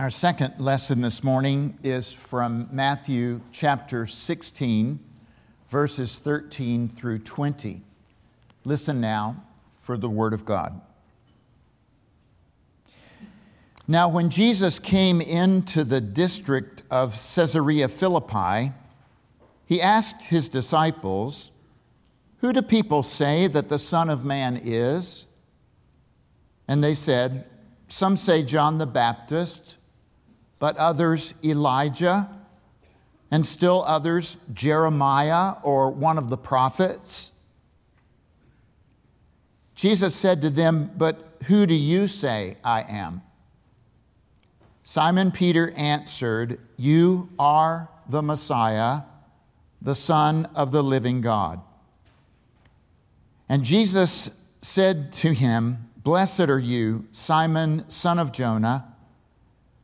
Our second lesson this morning is from Matthew chapter 16, verses 13 through 20. Listen now for the Word of God. Now, when Jesus came into the district of Caesarea Philippi, he asked his disciples, Who do people say that the Son of Man is? And they said, Some say John the Baptist but others Elijah, and still others Jeremiah or one of the prophets. Jesus said to them, But who do you say I am? Simon Peter answered, You are the Messiah, the Son of the living God. And Jesus said to him, Blessed are you, Simon, son of Jonah.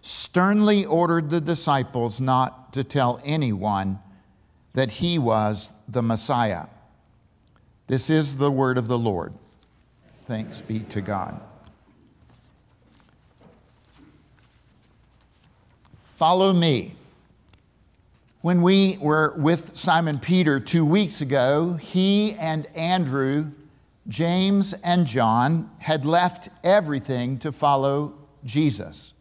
sternly ordered the disciples not to tell anyone that he was the Messiah. This is the word of the Lord. Thanks be to God. Follow me. When we were with Simon Peter two weeks ago, he and Andrew, James and John had left everything to follow Jesus.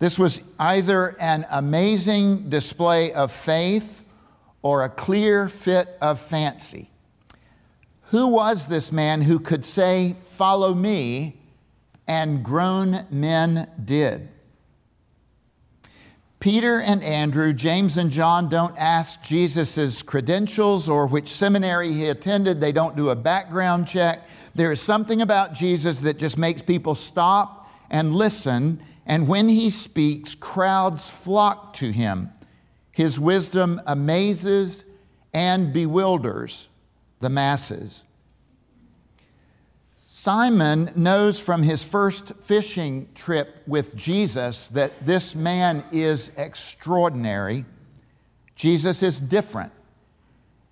This was either an amazing display of faith or a clear fit of fancy. Who was this man who could say, Follow me, and grown men did? Peter and Andrew, James and John don't ask Jesus' credentials or which seminary he attended. They don't do a background check. There is something about Jesus that just makes people stop and listen and when he speaks, crowds flock to him. His wisdom amazes and bewilders the masses. Simon knows from his first fishing trip with Jesus that this man is extraordinary. Jesus is different.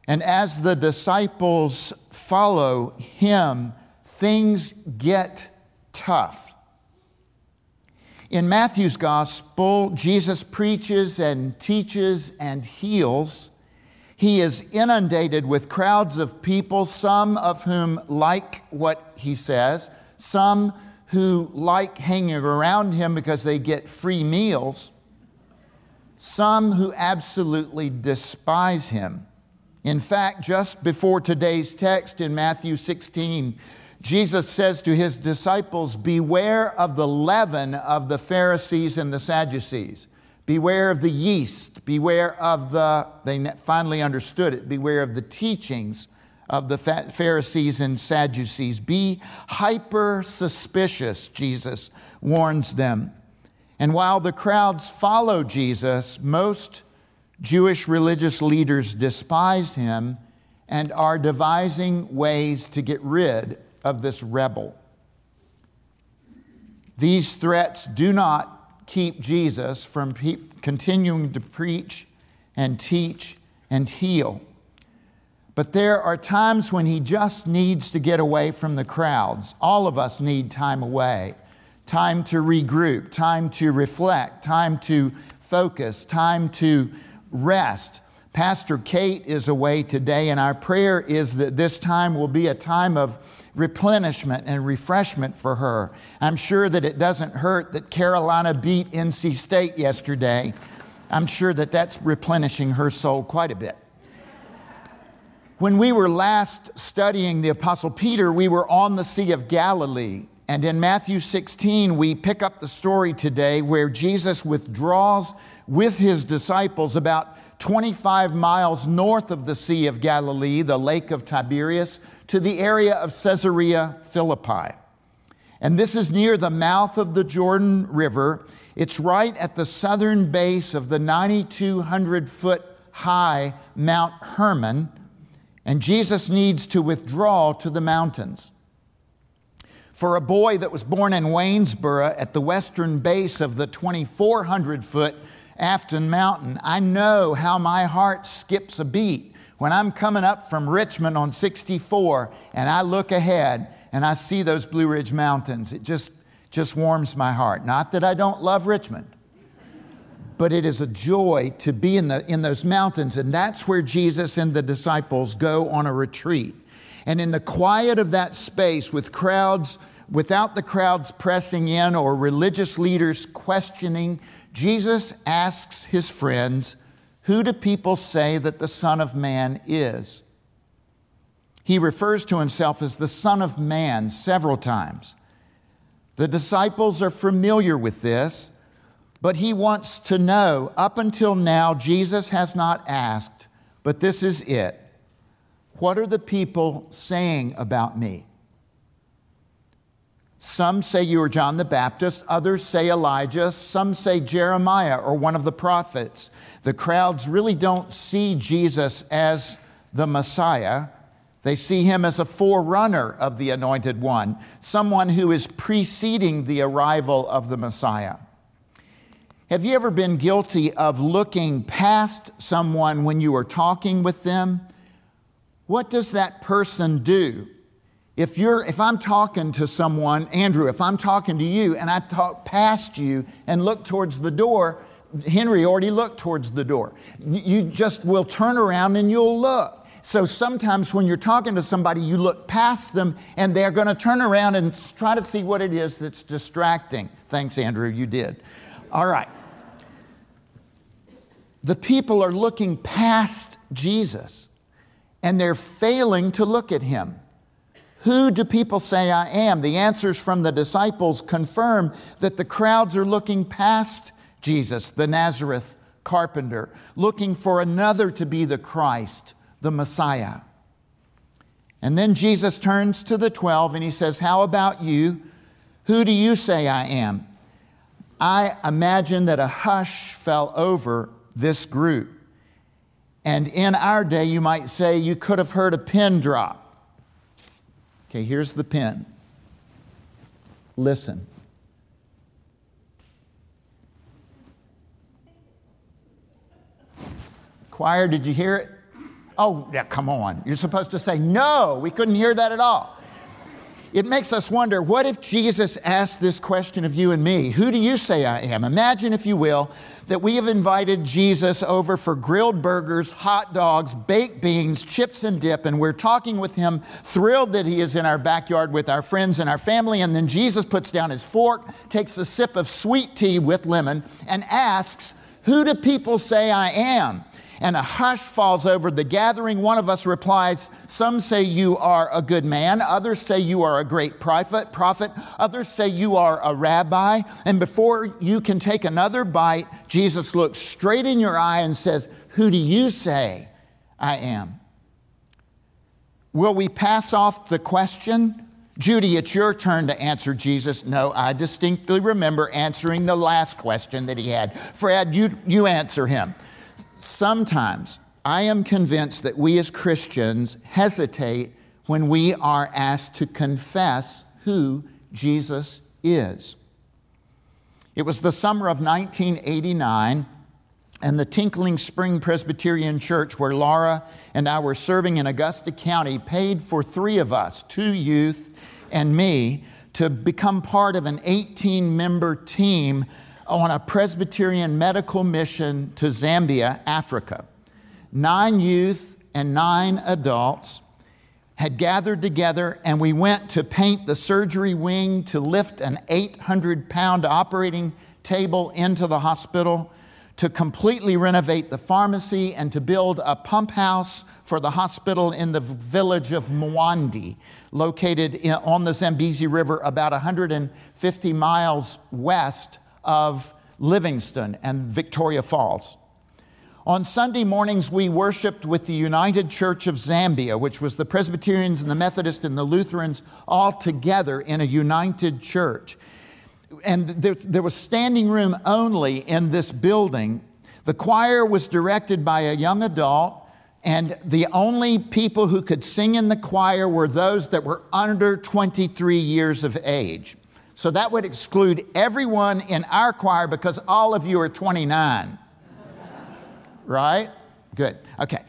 And as the disciples follow him, things get tough. In Matthew's gospel, Jesus preaches and teaches and heals. He is inundated with crowds of people, some of whom like what he says, some who like hanging around him because they get free meals, some who absolutely despise him. In fact, just before today's text in Matthew 16, Jesus says to his disciples, Beware of the leaven of the Pharisees and the Sadducees. Beware of the yeast. Beware of the, they finally understood it, beware of the teachings of the Pharisees and Sadducees. Be hyper suspicious, Jesus warns them. And while the crowds follow Jesus, most Jewish religious leaders despise him and are devising ways to get rid of this rebel. These threats do not keep Jesus from pe- continuing to preach and teach and heal. But there are times when he just needs to get away from the crowds. All of us need time away, time to regroup, time to reflect, time to focus, time to rest. Pastor Kate is away today, and our prayer is that this time will be a time of replenishment and refreshment for her. I'm sure that it doesn't hurt that Carolina beat NC State yesterday. I'm sure that that's replenishing her soul quite a bit. When we were last studying the Apostle Peter, we were on the Sea of Galilee. And in Matthew 16, we pick up the story today where Jesus withdraws with his disciples about 25 miles north of the Sea of Galilee, the Lake of Tiberias, to the area of Caesarea Philippi. And this is near the mouth of the Jordan River. It's right at the southern base of the 9,200 foot high Mount Hermon, and Jesus needs to withdraw to the mountains. For a boy that was born in Waynesboro at the western base of the 2,400 foot Afton Mountain, I know how my heart skips a beat when I'm coming up from Richmond on 64 and I look ahead and I see those Blue Ridge Mountains. It just, just warms my heart. Not that I don't love Richmond, but it is a joy to be in, the, in those mountains. And that's where Jesus and the disciples go on a retreat. And in the quiet of that space, with crowds, without the crowds pressing in or religious leaders questioning, Jesus asks his friends, Who do people say that the Son of Man is? He refers to himself as the Son of Man several times. The disciples are familiar with this, but he wants to know. Up until now, Jesus has not asked, but this is it. What are the people saying about me? Some say you are John the Baptist, others say Elijah, some say Jeremiah or one of the prophets. The crowds really don't see Jesus as the Messiah. They see him as a forerunner of the anointed one, someone who is preceding the arrival of the Messiah. Have you ever been guilty of looking past someone when you are talking with them? What does that person do? If, you're, if I'm talking to someone, Andrew, if I'm talking to you and I talk past you and look towards the door, Henry already looked towards the door. You just will turn around and you'll look. So sometimes when you're talking to somebody, you look past them and they're going to turn around and try to see what it is that's distracting. Thanks, Andrew, you did. All right. The people are looking past Jesus and they're failing to look at him. Who do people say I am? The answers from the disciples confirm that the crowds are looking past Jesus, the Nazareth carpenter, looking for another to be the Christ, the Messiah. And then Jesus turns to the 12 and he says, How about you? Who do you say I am? I imagine that a hush fell over this group. And in our day, you might say you could have heard a pin drop. Okay, here's the pin. Listen. Choir, did you hear it? Oh, yeah, come on. You're supposed to say, no, we couldn't hear that at all it makes us wonder what if Jesus asked this question of you and me? Who do you say I am? Imagine, if you will, that we have invited Jesus over for grilled burgers, hot dogs, baked beans, chips and dip, and we're talking with him, thrilled that he is in our backyard with our friends and our family. And then Jesus puts down his fork, takes a sip of sweet tea with lemon, and asks, Who do people say I am? And a hush falls over the gathering. One of us replies, Some say you are a good man, others say you are a great prophet, prophet, others say you are a rabbi. And before you can take another bite, Jesus looks straight in your eye and says, Who do you say I am? Will we pass off the question? Judy, it's your turn to answer Jesus. No, I distinctly remember answering the last question that he had. Fred, you, you answer him. Sometimes I am convinced that we as Christians hesitate when we are asked to confess who Jesus is. It was the summer of 1989, and the Tinkling Spring Presbyterian Church, where Laura and I were serving in Augusta County, paid for three of us, two youth and me, to become part of an 18 member team on a Presbyterian medical mission to Zambia, Africa. Nine youth and nine adults had gathered together, and we went to paint the surgery wing, to lift an 800 pound operating table into the hospital, to completely renovate the pharmacy, and to build a pump house for the hospital in the village of Mwandi, located on the Zambezi River about 150 miles west of Livingstone and Victoria Falls. On Sunday mornings, we worshiped with the United Church of Zambia, which was the Presbyterians and the Methodists and the Lutherans all together in a united church. And there, there, was standing room only in this building. The choir was directed by a young adult, and the only people who could sing in the choir were those that were under 23 years of age. So that would exclude everyone in our choir because all of you are 29 right? Good. Okay.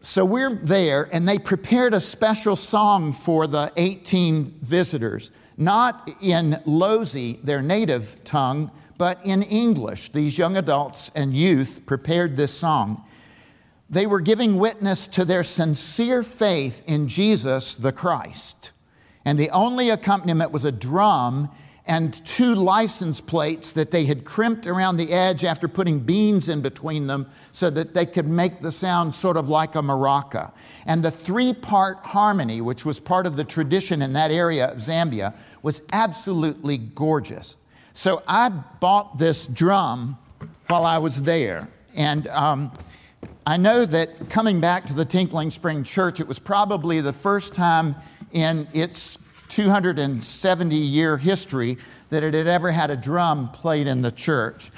So we're there, and they prepared a special song for the 18 visitors, not in Lozi, their native tongue, but in English. These young adults and youth prepared this song. They were giving witness to their sincere faith in Jesus the Christ. And the only accompaniment was a drum and two license plates that they had crimped around the edge after putting beans in between them so that they could make the sound sort of like a maraca. And the three part harmony, which was part of the tradition in that area of Zambia, was absolutely gorgeous. So I bought this drum while I was there. And um, I know that coming back to the Tinkling Spring Church, it was probably the first time in its 270 year history that it had ever had a drum played in the church.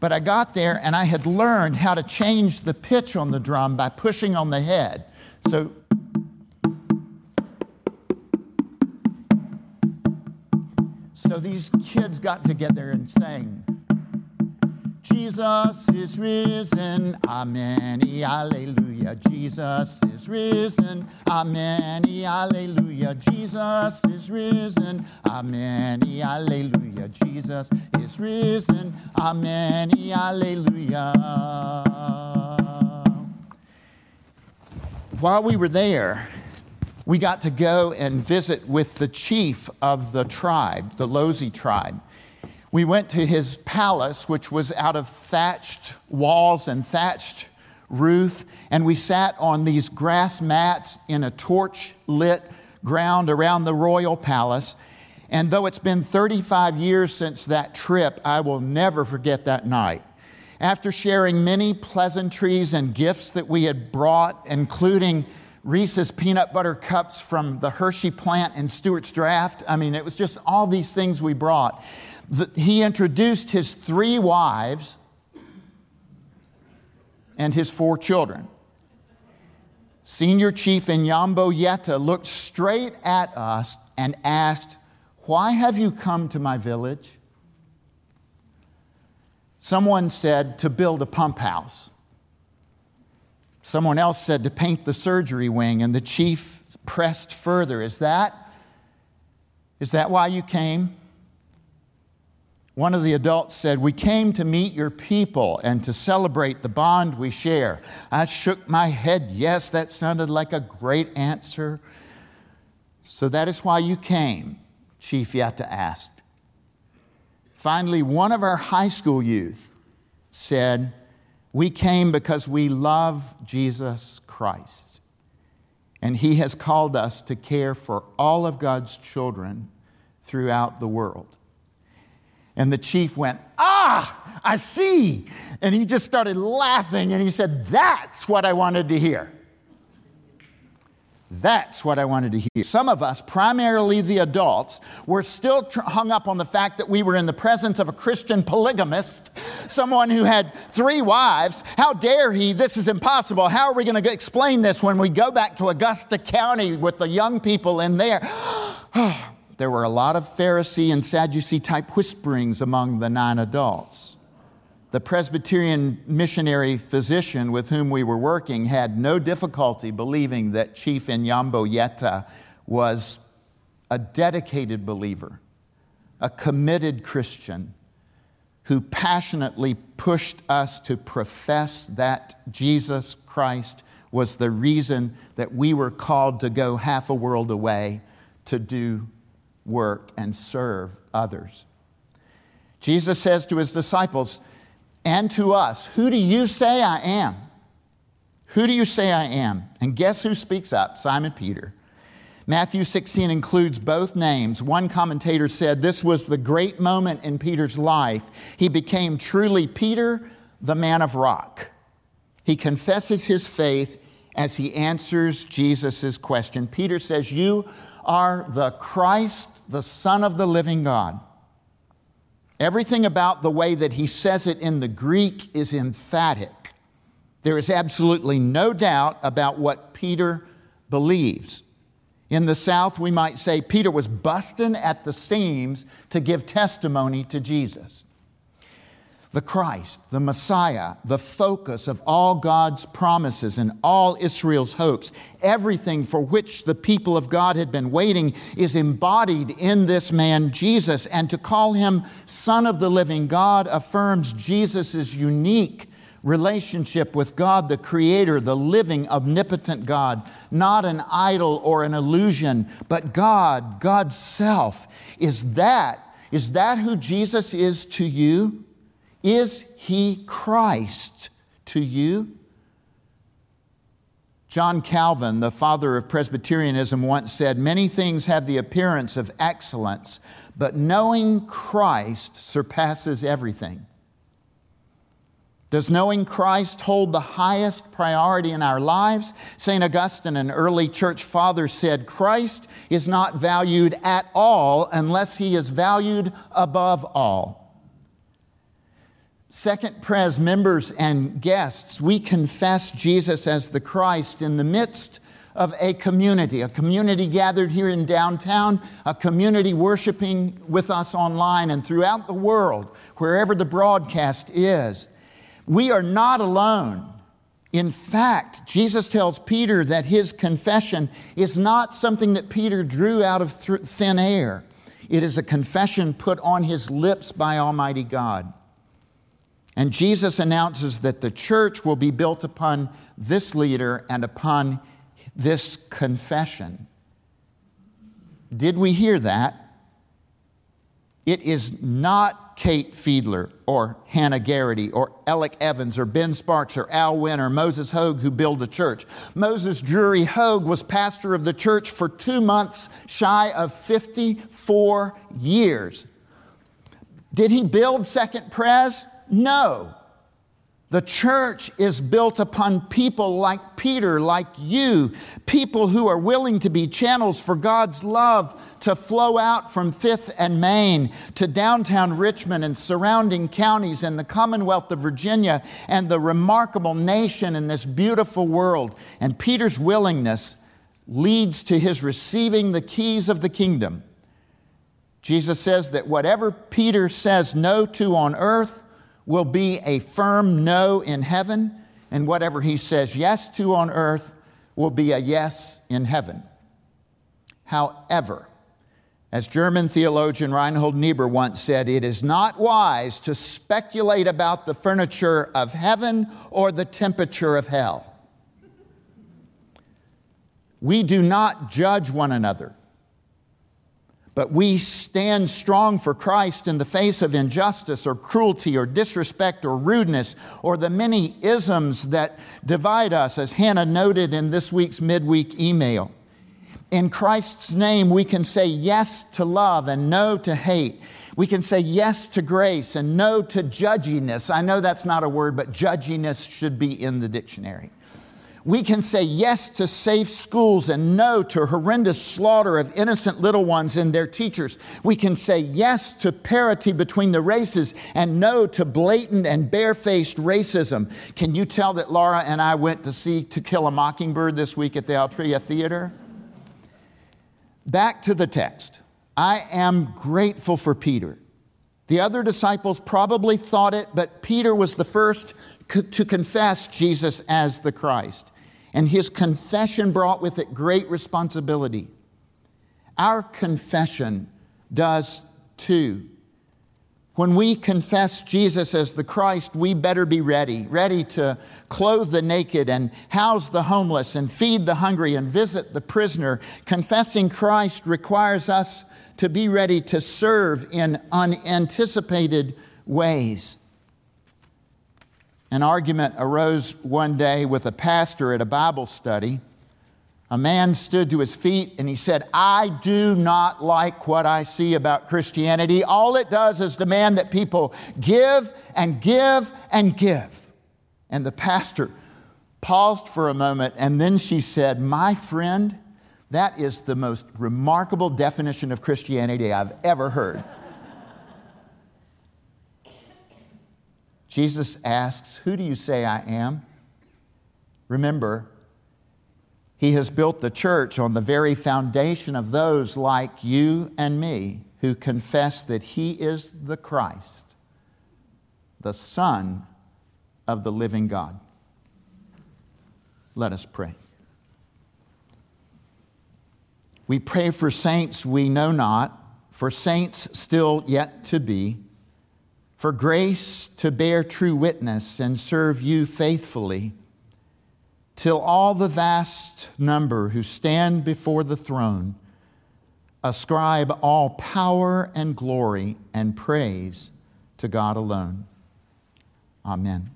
But I got there and I had learned how to change the pitch on the drum by pushing on the head. So So these kids got together and sang. Jesus is risen, amen, hallelujah. Jesus is risen, amen, hallelujah. Jesus is risen, amen, hallelujah. Jesus is risen, amen, hallelujah. While we were there, we got to go and visit with the chief of the tribe, the Lozi tribe. We went to his palace, which was out of thatched walls and thatched roof, and we sat on these grass mats in a torch lit ground around the royal palace. And though it's been 35 years since that trip, I will never forget that night. After sharing many pleasantries and gifts that we had brought, including Reese's peanut butter cups from the Hershey plant and Stuarts Draft, I mean, it was just all these things we brought he introduced his three wives and his four children. Senior Chief Inyambo Yeta looked straight at us and asked, Why have you come to my village? Someone said, To build a pump house. Someone else said, To paint the surgery wing. And the chief pressed further, Is that? Is that why you came? One of the adults said, We came to meet your people and to celebrate the bond we share. I shook my head. Yes, that sounded like a great answer. So that is why you came, Chief Yatta asked. Finally, one of our high school youth said, We came because we love Jesus Christ. And he has called us to care for all of God's children throughout the world. And the chief went, Ah, I see. And he just started laughing and he said, That's what I wanted to hear. That's what I wanted to hear. Some of us, primarily the adults, were still tr- hung up on the fact that we were in the presence of a Christian polygamist, someone who had three wives. How dare he? This is impossible. How are we going to explain this when we go back to Augusta County with the young people in there? there were a lot of Pharisee and Sadducee type whisperings among the nine adults. The Presbyterian missionary physician with whom we were working had no difficulty believing that Chief Inyambo Yeta was a dedicated believer, a committed Christian who passionately pushed us to profess that Jesus Christ was the reason that we were called to go half a world away to do work and serve others. Jesus says to his disciples and to us, Who do you say I am? Who do you say I am? And guess who speaks up? Simon Peter. Matthew 16 includes both names. One commentator said this was the great moment in Peter's life. He became truly Peter, the man of rock. He confesses his faith as he answers Jesus' question. Peter says, You are the Christ, the Son of the living God. Everything about the way that he says it in the Greek is emphatic. There is absolutely no doubt about what Peter believes. In the South, we might say Peter was busting at the seams to give testimony to Jesus the Christ, the Messiah, the focus of all God's promises and all Israel's hopes, everything for which the people of God had been waiting, is embodied in this man, Jesus. And to call him Son of the living God affirms Jesus' unique relationship with God, the Creator, the living, omnipotent God, not an idol or an illusion, but God, God's self. Is that, is that who Jesus is to you? Is he Christ to you? John Calvin, the father of Presbyterianism, once said Many things have the appearance of excellence, but knowing Christ surpasses everything. Does knowing Christ hold the highest priority in our lives? St. Augustine, an early church father, said Christ is not valued at all unless he is valued above all. Second Pres members and guests, we confess Jesus as the Christ in the midst of a community, a community gathered here in downtown, a community worshiping with us online and throughout the world, wherever the broadcast is. We are not alone. In fact, Jesus tells Peter that his confession is not something that Peter drew out of thin air. It is a confession put on his lips by Almighty God. And Jesus announces that the church will be built upon this leader and upon this confession. Did we hear that? It is not Kate Fiedler or Hannah Garrity or Alec Evans or Ben Sparks or Al Wynn or Moses Hogue who build a church. Moses Drury Hogue was pastor of the church for two months, shy of 54 years. Did he build Second Pres? No. The church is built upon people like Peter, like you, people who are willing to be channels for God's love to flow out from Fifth and Main to downtown Richmond and surrounding counties and the Commonwealth of Virginia and the remarkable nation in this beautiful world. And Peter's willingness leads to his receiving the keys of the kingdom. Jesus says that whatever Peter says no to on earth, will be a firm no in heaven, and whatever he says yes to on earth will be a yes in heaven. However, as German theologian Reinhold Niebuhr once said, it is not wise to speculate about the furniture of heaven or the temperature of hell. We do not judge one another but we stand strong for Christ in the face of injustice or cruelty or disrespect or rudeness or the many isms that divide us, as Hannah noted in this week's midweek email. In Christ's name, we can say yes to love and no to hate. We can say yes to grace and no to judginess. I know that's not a word, but judginess should be in the dictionary. We can say yes to safe schools and no to horrendous slaughter of innocent little ones and their teachers. We can say yes to parity between the races and no to blatant and barefaced racism. Can you tell that Laura and I went to see To Kill a Mockingbird this week at the Altria Theater? Back to the text. I am grateful for Peter. The other disciples probably thought it, but Peter was the first to confess Jesus as the Christ and his confession brought with it great responsibility. Our confession does too. When we confess Jesus as the Christ, we better be ready, ready to clothe the naked and house the homeless and feed the hungry and visit the prisoner. Confessing Christ requires us to be ready to serve in unanticipated ways. An argument arose one day with a pastor at a Bible study. A man stood to his feet and he said, I do not like what I see about Christianity. All it does is demand that people give and give and give. And the pastor paused for a moment, and then she said, My friend, that is the most remarkable definition of Christianity I've ever heard. Jesus asks, Who do you say I am? Remember, he has built the church on the very foundation of those like you and me who confess that he is the Christ, the Son of the living God. Let us pray. We pray for saints we know not, for saints still yet to be, for grace to bear true witness and serve you faithfully till all the vast number who stand before the throne ascribe all power and glory and praise to God alone. Amen.